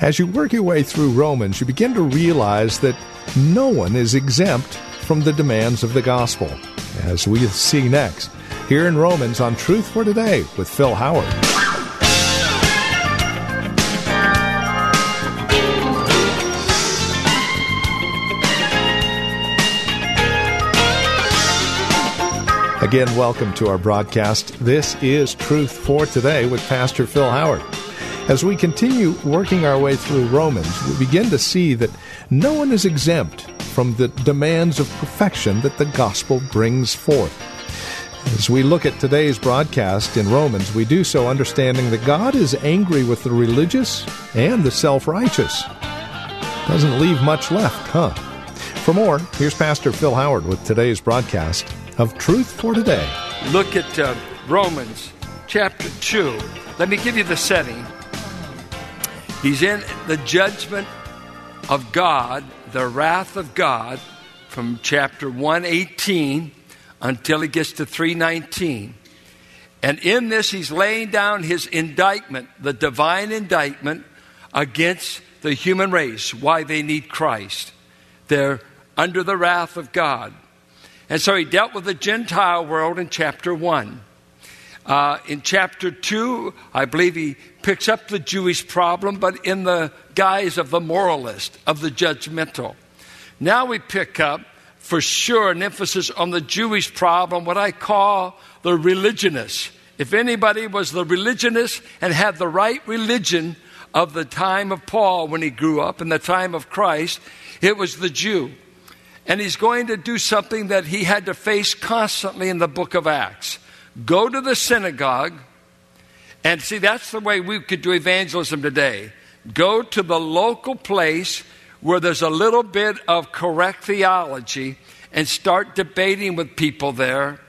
As you work your way through Romans, you begin to realize that no one is exempt from the demands of the gospel, as we see next, here in Romans on Truth for Today with Phil Howard. Again, welcome to our broadcast. This is Truth for Today with Pastor Phil Howard. As we continue working our way through Romans, we begin to see that no one is exempt from the demands of perfection that the gospel brings forth. As we look at today's broadcast in Romans, we do so understanding that God is angry with the religious and the self righteous. Doesn't leave much left, huh? For more, here's Pastor Phil Howard with today's broadcast of Truth for Today. Look at uh, Romans chapter 2. Let me give you the setting. He's in the judgment of God, the wrath of God, from chapter 118 until he gets to 319. And in this, he's laying down his indictment, the divine indictment against the human race, why they need Christ. They're under the wrath of God. And so he dealt with the Gentile world in chapter 1. Uh, in chapter 2, I believe he picks up the Jewish problem, but in the guise of the moralist, of the judgmental. Now we pick up, for sure, an emphasis on the Jewish problem, what I call the religionist. If anybody was the religionist and had the right religion of the time of Paul when he grew up, in the time of Christ, it was the Jew. And he's going to do something that he had to face constantly in the book of Acts. Go to the synagogue, and see, that's the way we could do evangelism today. Go to the local place where there's a little bit of correct theology and start debating with people there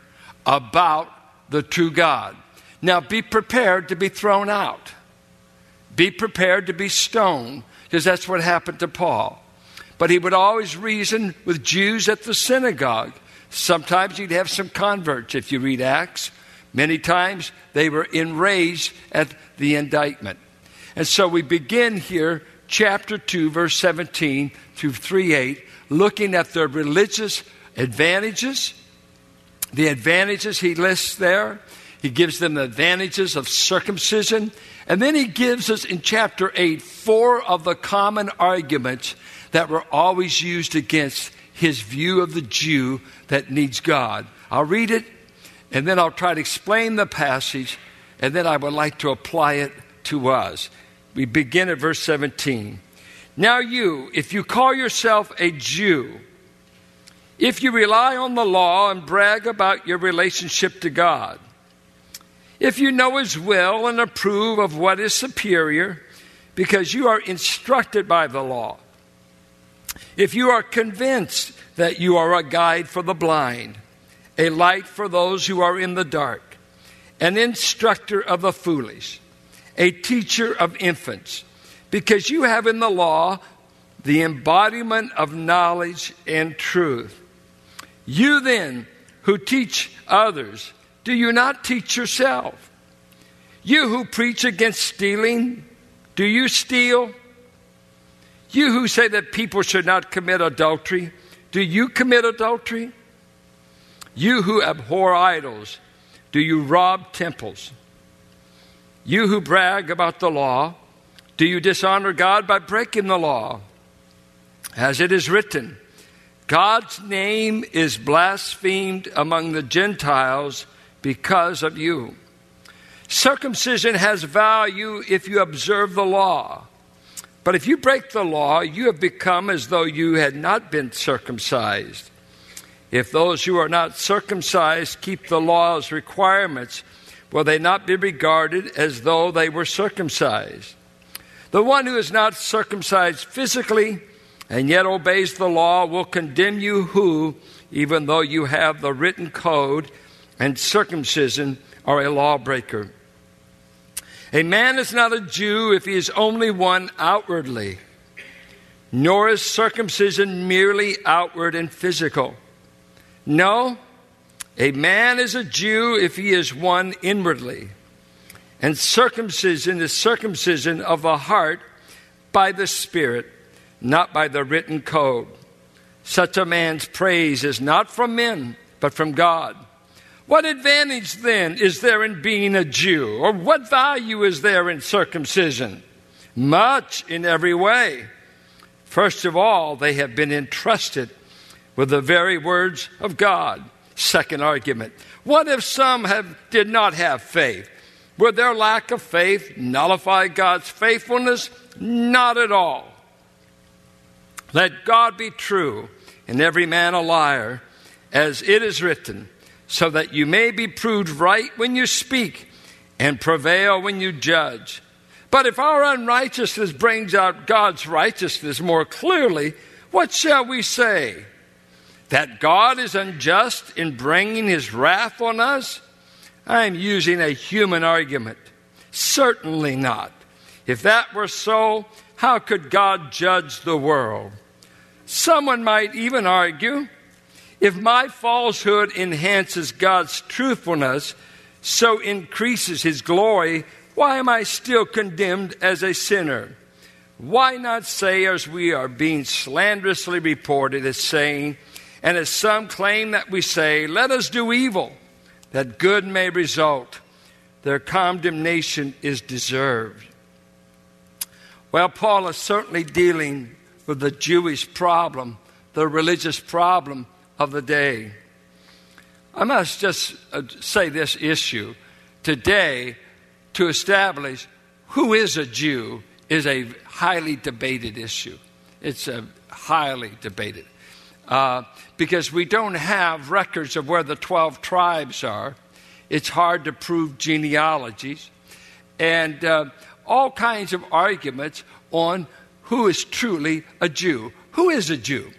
about the true God. Now, be prepared to be thrown out. Be prepared to be stoned, because that's what happened to Paul. But he would always reason with Jews at the synagogue. Sometimes he'd have some converts if you read Acts. Many times they were enraged at the indictment. And so we begin here, chapter 2, verse 17 through 3 8, looking at their religious advantages. The advantages he lists there. He gives them the advantages of circumcision. And then he gives us in chapter 8 four of the common arguments that were always used against his view of the Jew that needs God. I'll read it and then I'll try to explain the passage and then I would like to apply it to us. We begin at verse 17. Now, you, if you call yourself a Jew, if you rely on the law and brag about your relationship to God, if you know His will and approve of what is superior, because you are instructed by the law, if you are convinced that you are a guide for the blind, a light for those who are in the dark, an instructor of the foolish, a teacher of infants, because you have in the law the embodiment of knowledge and truth. You then, who teach others, do you not teach yourself? You who preach against stealing, do you steal? You who say that people should not commit adultery, do you commit adultery? You who abhor idols, do you rob temples? You who brag about the law, do you dishonor God by breaking the law? As it is written, God's name is blasphemed among the Gentiles because of you. Circumcision has value if you observe the law. But if you break the law, you have become as though you had not been circumcised. If those who are not circumcised keep the law's requirements, will they not be regarded as though they were circumcised? The one who is not circumcised physically and yet obeys the law will condemn you, who, even though you have the written code and circumcision, are a lawbreaker. A man is not a Jew if he is only one outwardly, nor is circumcision merely outward and physical. No, a man is a Jew if he is one inwardly. And circumcision is circumcision of the heart by the Spirit, not by the written code. Such a man's praise is not from men, but from God. What advantage then is there in being a Jew? Or what value is there in circumcision? Much in every way. First of all, they have been entrusted with the very words of God. Second argument. What if some have, did not have faith? Would their lack of faith nullify God's faithfulness? Not at all. Let God be true and every man a liar, as it is written, so that you may be proved right when you speak and prevail when you judge. But if our unrighteousness brings out God's righteousness more clearly, what shall we say? That God is unjust in bringing his wrath on us? I am using a human argument. Certainly not. If that were so, how could God judge the world? Someone might even argue if my falsehood enhances God's truthfulness, so increases his glory, why am I still condemned as a sinner? Why not say, as we are being slanderously reported as saying, and as some claim that we say, let us do evil that good may result. Their condemnation is deserved. Well, Paul is certainly dealing with the Jewish problem, the religious problem of the day. I must just uh, say this issue. Today, to establish who is a Jew is a highly debated issue. It's a highly debated uh, because we don't have records of where the 12 tribes are. It's hard to prove genealogies. And uh, all kinds of arguments on who is truly a Jew. Who is a Jew?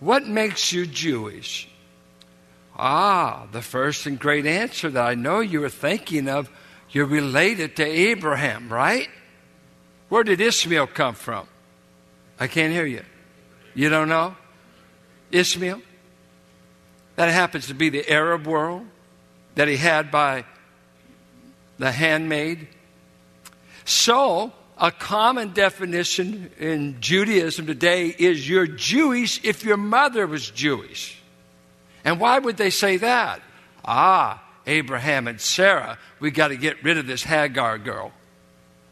What makes you Jewish? Ah, the first and great answer that I know you are thinking of, you're related to Abraham, right? Where did Ishmael come from? I can't hear you. You don't know? Ishmael? That happens to be the Arab world that he had by the handmaid. So, a common definition in Judaism today is you're Jewish if your mother was Jewish. And why would they say that? Ah, Abraham and Sarah, we got to get rid of this Hagar girl.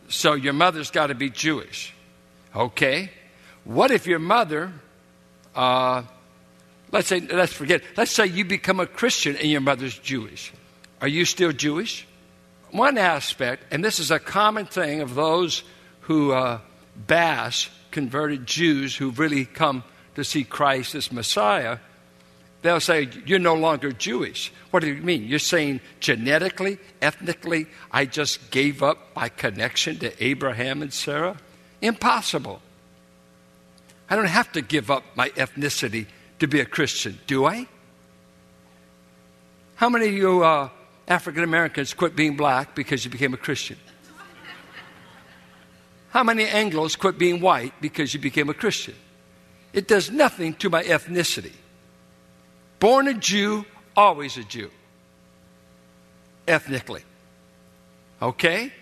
So your mother's got to be Jewish. Okay. What if your mother, uh, let's say, let's forget, let's say you become a Christian and your mother's Jewish. Are you still Jewish? One aspect, and this is a common thing of those who uh, bash converted Jews who've really come to see Christ as Messiah, they'll say, You're no longer Jewish. What do you mean? You're saying genetically, ethnically, I just gave up my connection to Abraham and Sarah? Impossible. I don't have to give up my ethnicity to be a Christian, do I? How many of you uh, African Americans quit being black because you became a Christian? How many Anglos quit being white because you became a Christian? It does nothing to my ethnicity. Born a Jew, always a Jew. Ethnically. Okay?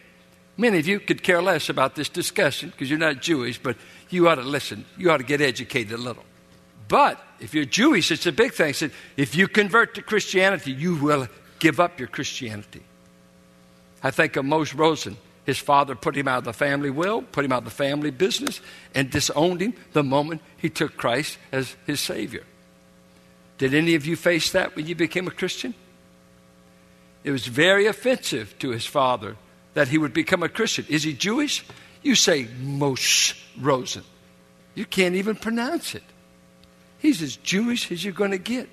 Many of you could care less about this discussion because you're not Jewish, but you ought to listen. You ought to get educated a little. But if you're Jewish, it's a big thing. said, if you convert to Christianity, you will give up your Christianity. I think of Moshe Rosen. His father put him out of the family will, put him out of the family business, and disowned him the moment he took Christ as his Savior. Did any of you face that when you became a Christian? It was very offensive to his father that he would become a Christian. Is he Jewish? You say Moshe Rosen. You can't even pronounce it. He's as Jewish as you're going to get.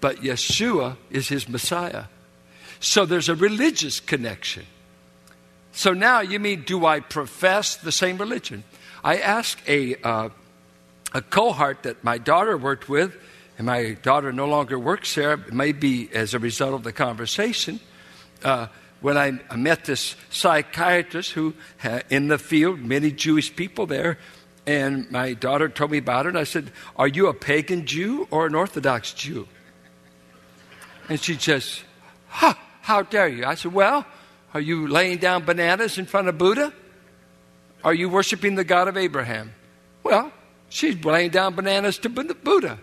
But Yeshua is his Messiah. So there's a religious connection. So now you mean, do I profess the same religion? I asked a, uh, a cohort that my daughter worked with, and my daughter no longer works there, maybe as a result of the conversation. Uh, when I, met this psychiatrist who, had, in the field, many Jewish people there, and my daughter told me about it, and I said, Are you a pagan Jew or an Orthodox Jew? And she says, huh, How dare you? I said, Well, are you laying down bananas in front of Buddha? Are you worshiping the God of Abraham? Well, she's laying down bananas to Buddha.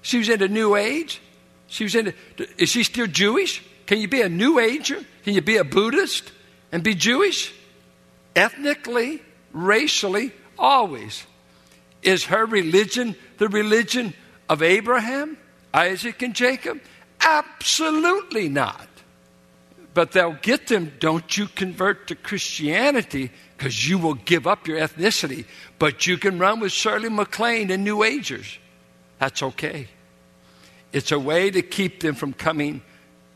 She was into New Age. She was into, is she still Jewish? Can you be a New Ager? Can you be a Buddhist and be Jewish? Ethnically, racially, always. Is her religion the religion of Abraham, Isaac, and Jacob? Absolutely not. But they'll get them, don't you convert to Christianity because you will give up your ethnicity, but you can run with Shirley MacLaine and New Agers. That's okay. It's a way to keep them from coming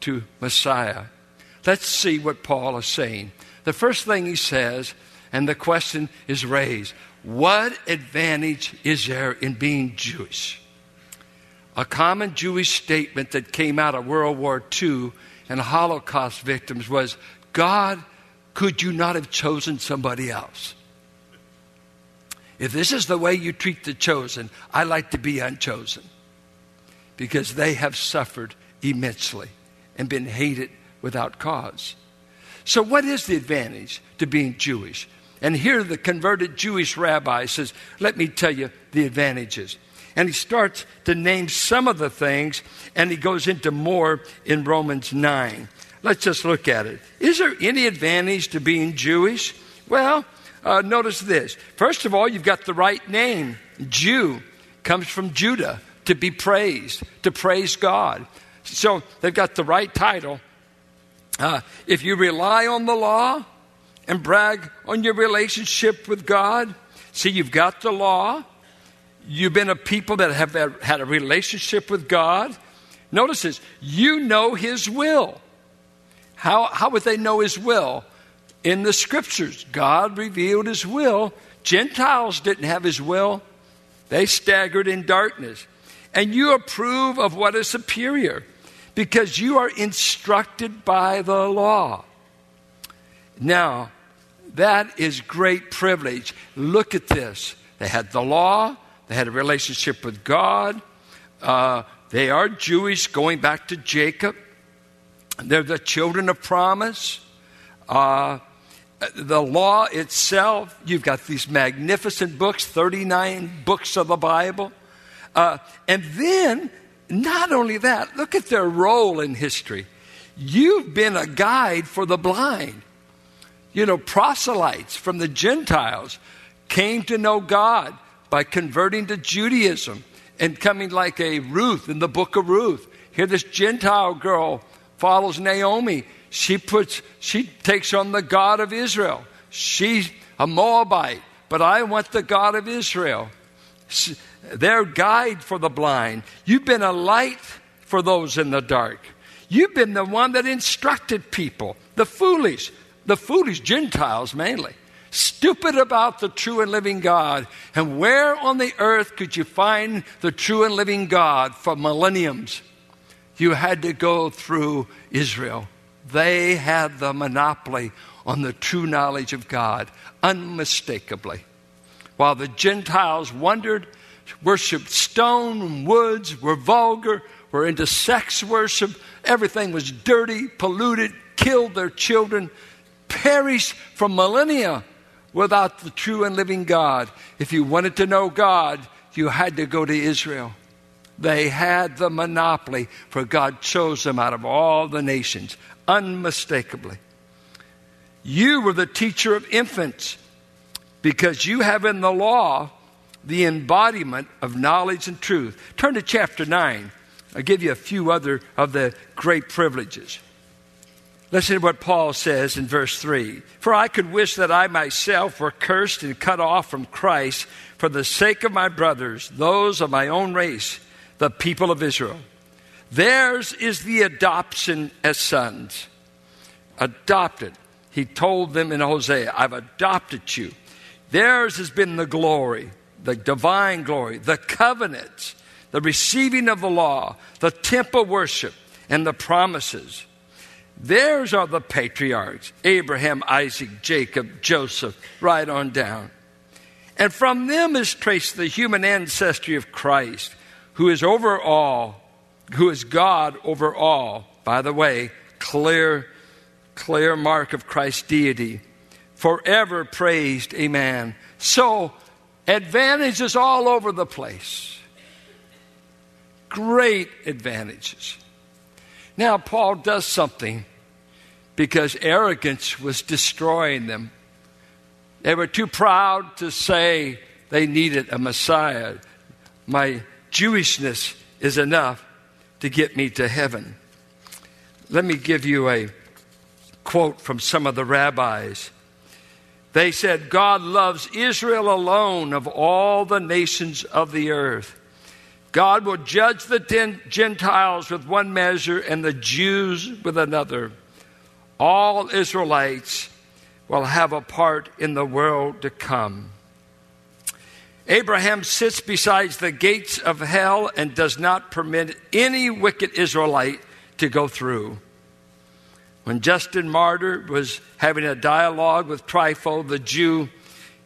to Messiah. Let's see what Paul is saying. The first thing he says, and the question is raised what advantage is there in being Jewish? A common Jewish statement that came out of World War II and Holocaust victims was God, could you not have chosen somebody else? If this is the way you treat the chosen, I like to be unchosen because they have suffered immensely and been hated without cause. So, what is the advantage to being Jewish? And here the converted Jewish rabbi says, Let me tell you the advantages. And he starts to name some of the things, and he goes into more in Romans 9. Let's just look at it. Is there any advantage to being Jewish? Well, uh, notice this. First of all, you've got the right name. Jew comes from Judah, to be praised, to praise God. So they've got the right title. Uh, if you rely on the law and brag on your relationship with God, see, you've got the law, You've been a people that have had a relationship with God. Notice this you know His will. How, how would they know His will? In the scriptures, God revealed His will. Gentiles didn't have His will, they staggered in darkness. And you approve of what is superior because you are instructed by the law. Now, that is great privilege. Look at this. They had the law, they had a relationship with God. Uh, they are Jewish, going back to Jacob. They're the children of promise. Uh, the law itself, you've got these magnificent books, 39 books of the Bible. Uh, and then, not only that, look at their role in history. You've been a guide for the blind. You know, proselytes from the Gentiles came to know God by converting to Judaism and coming like a Ruth in the book of Ruth. Here, this Gentile girl follows Naomi. She puts, she takes on the God of Israel. She's a Moabite, but I want the God of Israel. Their guide for the blind. You've been a light for those in the dark. You've been the one that instructed people, the foolish, the foolish Gentiles mainly stupid about the true and living God. And where on the earth could you find the true and living God for millenniums? You had to go through Israel. They had the monopoly on the true knowledge of God, unmistakably. While the Gentiles wondered, worshiped stone, and woods, were vulgar, were into sex worship, everything was dirty, polluted, killed their children, perished for millennia without the true and living God. If you wanted to know God, you had to go to Israel. They had the monopoly, for God chose them out of all the nations, unmistakably. You were the teacher of infants because you have in the law the embodiment of knowledge and truth. Turn to chapter 9. I'll give you a few other of the great privileges. Listen to what Paul says in verse 3 For I could wish that I myself were cursed and cut off from Christ for the sake of my brothers, those of my own race, the people of Israel. Theirs is the adoption as sons. Adopted. he told them in Hosea, I've adopted you. Theirs has been the glory, the divine glory, the covenants, the receiving of the law, the temple worship, and the promises. Theirs are the patriarchs Abraham, Isaac, Jacob, Joseph, right on down. And from them is traced the human ancestry of Christ, who is over all, who is God over all. By the way, clear, clear mark of Christ's deity. Forever praised, amen. So, advantages all over the place. Great advantages. Now, Paul does something because arrogance was destroying them. They were too proud to say they needed a Messiah. My Jewishness is enough to get me to heaven. Let me give you a quote from some of the rabbis. They said, God loves Israel alone of all the nations of the earth. God will judge the Gentiles with one measure and the Jews with another. All Israelites will have a part in the world to come. Abraham sits beside the gates of hell and does not permit any wicked Israelite to go through. When Justin Martyr was having a dialogue with Trypho, the Jew,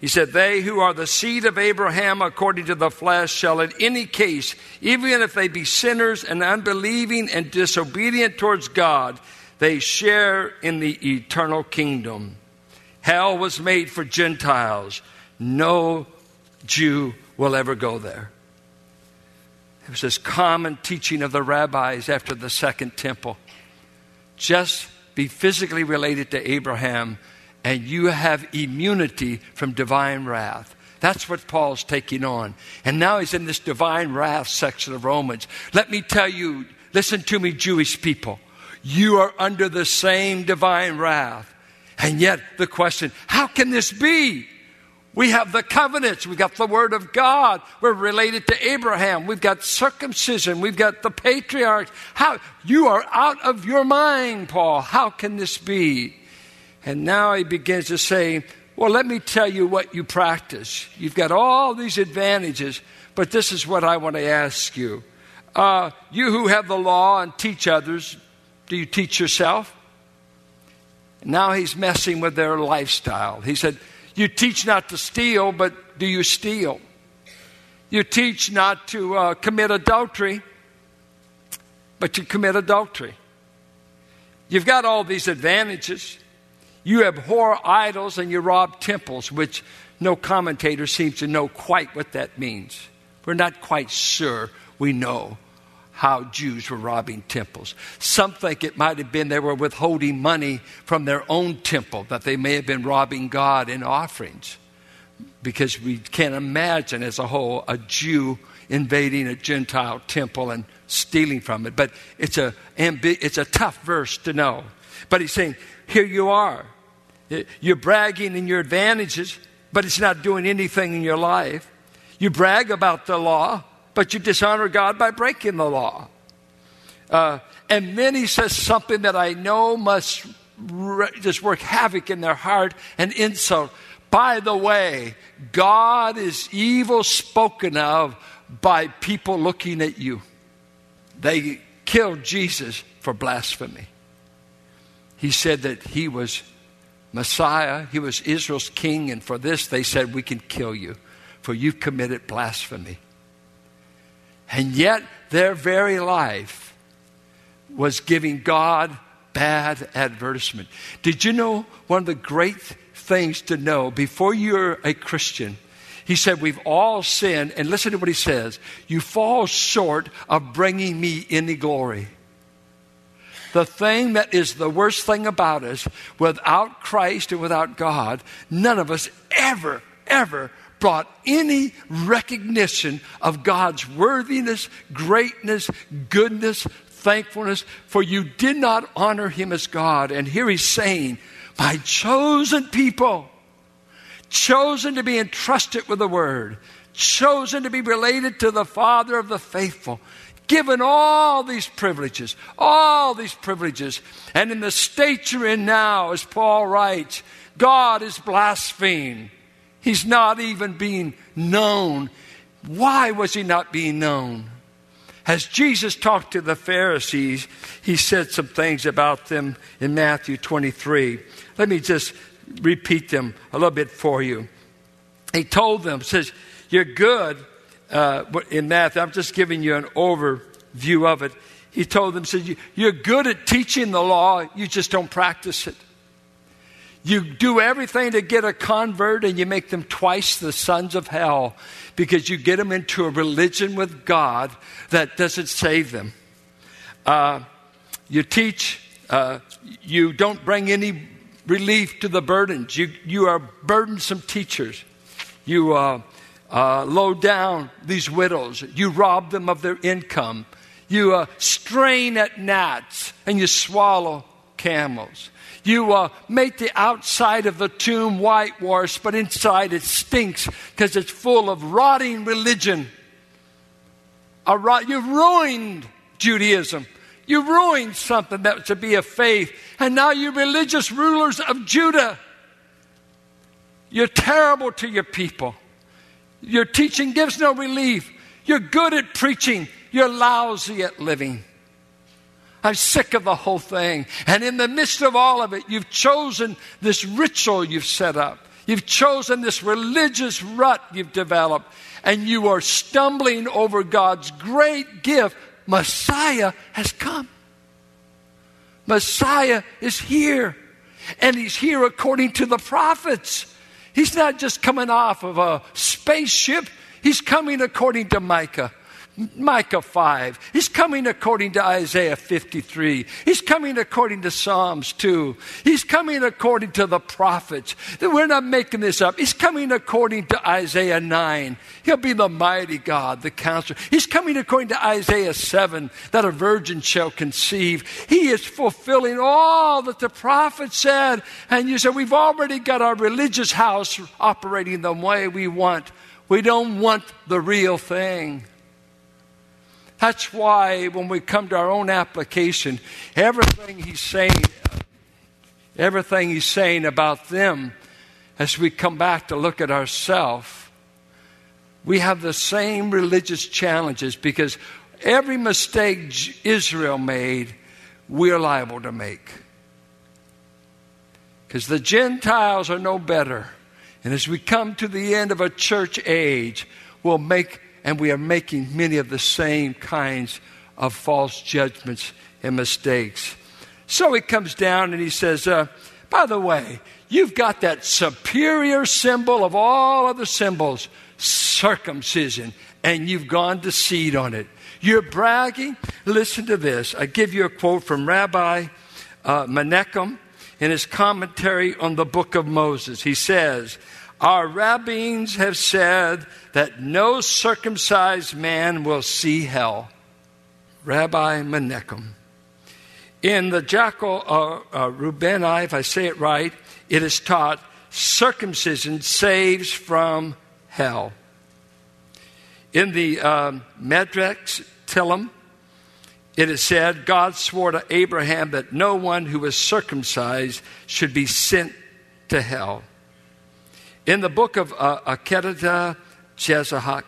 he said, They who are the seed of Abraham according to the flesh shall in any case, even if they be sinners and unbelieving and disobedient towards God, they share in the eternal kingdom. Hell was made for Gentiles. No Jew will ever go there. It was this common teaching of the rabbis after the second temple. Just be physically related to Abraham, and you have immunity from divine wrath. That's what Paul's taking on. And now he's in this divine wrath section of Romans. Let me tell you, listen to me, Jewish people. You are under the same divine wrath. And yet, the question how can this be? We have the covenants. We've got the Word of God. We're related to Abraham. We've got circumcision. We've got the patriarchs. How? You are out of your mind, Paul. How can this be? And now he begins to say, Well, let me tell you what you practice. You've got all these advantages, but this is what I want to ask you. Uh, you who have the law and teach others, do you teach yourself? Now he's messing with their lifestyle. He said, You teach not to steal, but do you steal? You teach not to uh, commit adultery, but you commit adultery. You've got all these advantages. You abhor idols and you rob temples, which no commentator seems to know quite what that means. We're not quite sure we know how Jews were robbing temples. Some think it might have been they were withholding money from their own temple, that they may have been robbing God in offerings. Because we can't imagine as a whole a Jew invading a Gentile temple and stealing from it. But it's a, it's a tough verse to know. But he's saying, here you are. You're bragging in your advantages, but it's not doing anything in your life. You brag about the law, but you dishonor God by breaking the law. Uh, and then he says something that I know must re- just work havoc in their heart and insult. By the way, God is evil spoken of by people looking at you. They killed Jesus for blasphemy. He said that he was Messiah, he was Israel's king, and for this they said, We can kill you, for you've committed blasphemy. And yet, their very life was giving God bad advertisement. Did you know one of the great things to know before you're a Christian? He said, We've all sinned, and listen to what he says you fall short of bringing me any glory. The thing that is the worst thing about us, without Christ and without God, none of us ever, ever brought any recognition of God's worthiness, greatness, goodness, thankfulness, for you did not honor him as God. And here he's saying, My chosen people, chosen to be entrusted with the word, chosen to be related to the Father of the faithful, given all these privileges, all these privileges. And in the state you're in now, as Paul writes, God is blasphemed. He's not even being known. Why was he not being known? As Jesus talked to the Pharisees, he said some things about them in Matthew 23. Let me just repeat them a little bit for you. He told them, says, You're good uh, in Matthew. I'm just giving you an overview of it. He told them, said, You're good at teaching the law, you just don't practice it. You do everything to get a convert and you make them twice the sons of hell because you get them into a religion with God that doesn't save them. Uh, you teach, uh, you don't bring any relief to the burdens. You, you are burdensome teachers. You uh, uh load down these widows. You rob them of their income. You uh, strain at gnats and you swallow camels. You uh, make the outside of the tomb whitewashed, but inside it stinks because it's full of rotting religion. Rot- you've ruined Judaism. You ruined something that was to be a faith. And now you religious rulers of Judah. You're terrible to your people. Your teaching gives no relief. You're good at preaching. You're lousy at living. I'm sick of the whole thing. And in the midst of all of it, you've chosen this ritual you've set up. You've chosen this religious rut you've developed. And you are stumbling over God's great gift. Messiah has come. Messiah is here. And he's here according to the prophets. He's not just coming off of a spaceship, he's coming according to Micah. Micah 5. He's coming according to Isaiah 53. He's coming according to Psalms 2. He's coming according to the prophets. We're not making this up. He's coming according to Isaiah 9. He'll be the mighty God, the counselor. He's coming according to Isaiah 7 that a virgin shall conceive. He is fulfilling all that the prophet said. And you said, we've already got our religious house operating the way we want. We don't want the real thing. That's why when we come to our own application, everything he's saying, everything he's saying about them, as we come back to look at ourselves, we have the same religious challenges because every mistake Israel made, we're liable to make. Because the Gentiles are no better. And as we come to the end of a church age, we'll make and we are making many of the same kinds of false judgments and mistakes. So he comes down and he says, uh, By the way, you've got that superior symbol of all other symbols, circumcision, and you've gone to seed on it. You're bragging. Listen to this. I give you a quote from Rabbi uh, Menachem in his commentary on the book of Moses. He says, Our rabbins have said that no circumcised man will see hell. Rabbi Menachem. In the Jackal uh, uh, Reubeni, if I say it right, it is taught circumcision saves from hell. In the um, Tehillim, it is said, God swore to Abraham that no one who was circumcised should be sent to hell. In the book of uh, Akedah, Jezahak.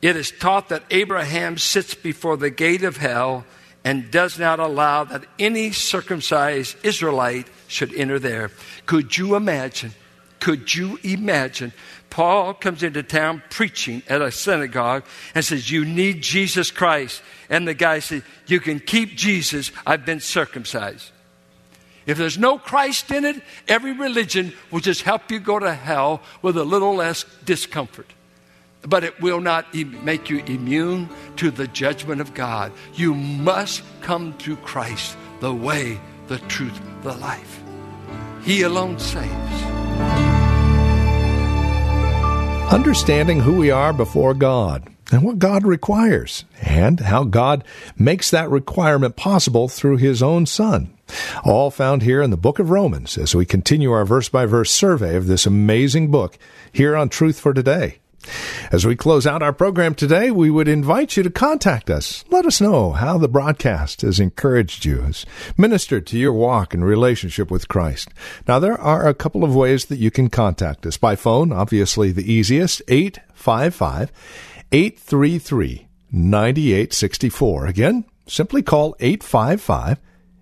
It is taught that Abraham sits before the gate of hell and does not allow that any circumcised Israelite should enter there. Could you imagine? Could you imagine? Paul comes into town preaching at a synagogue and says, You need Jesus Christ. And the guy says, You can keep Jesus. I've been circumcised. If there's no Christ in it, every religion will just help you go to hell with a little less discomfort. But it will not make you immune to the judgment of God. You must come to Christ, the way, the truth, the life. He alone saves. Understanding who we are before God and what God requires, and how God makes that requirement possible through His own Son. All found here in the book of Romans as we continue our verse by verse survey of this amazing book here on Truth for Today. As we close out our program today, we would invite you to contact us. Let us know how the broadcast has encouraged you, has ministered to your walk and relationship with Christ. Now, there are a couple of ways that you can contact us. By phone, obviously the easiest, 855 833 9864. Again, simply call 855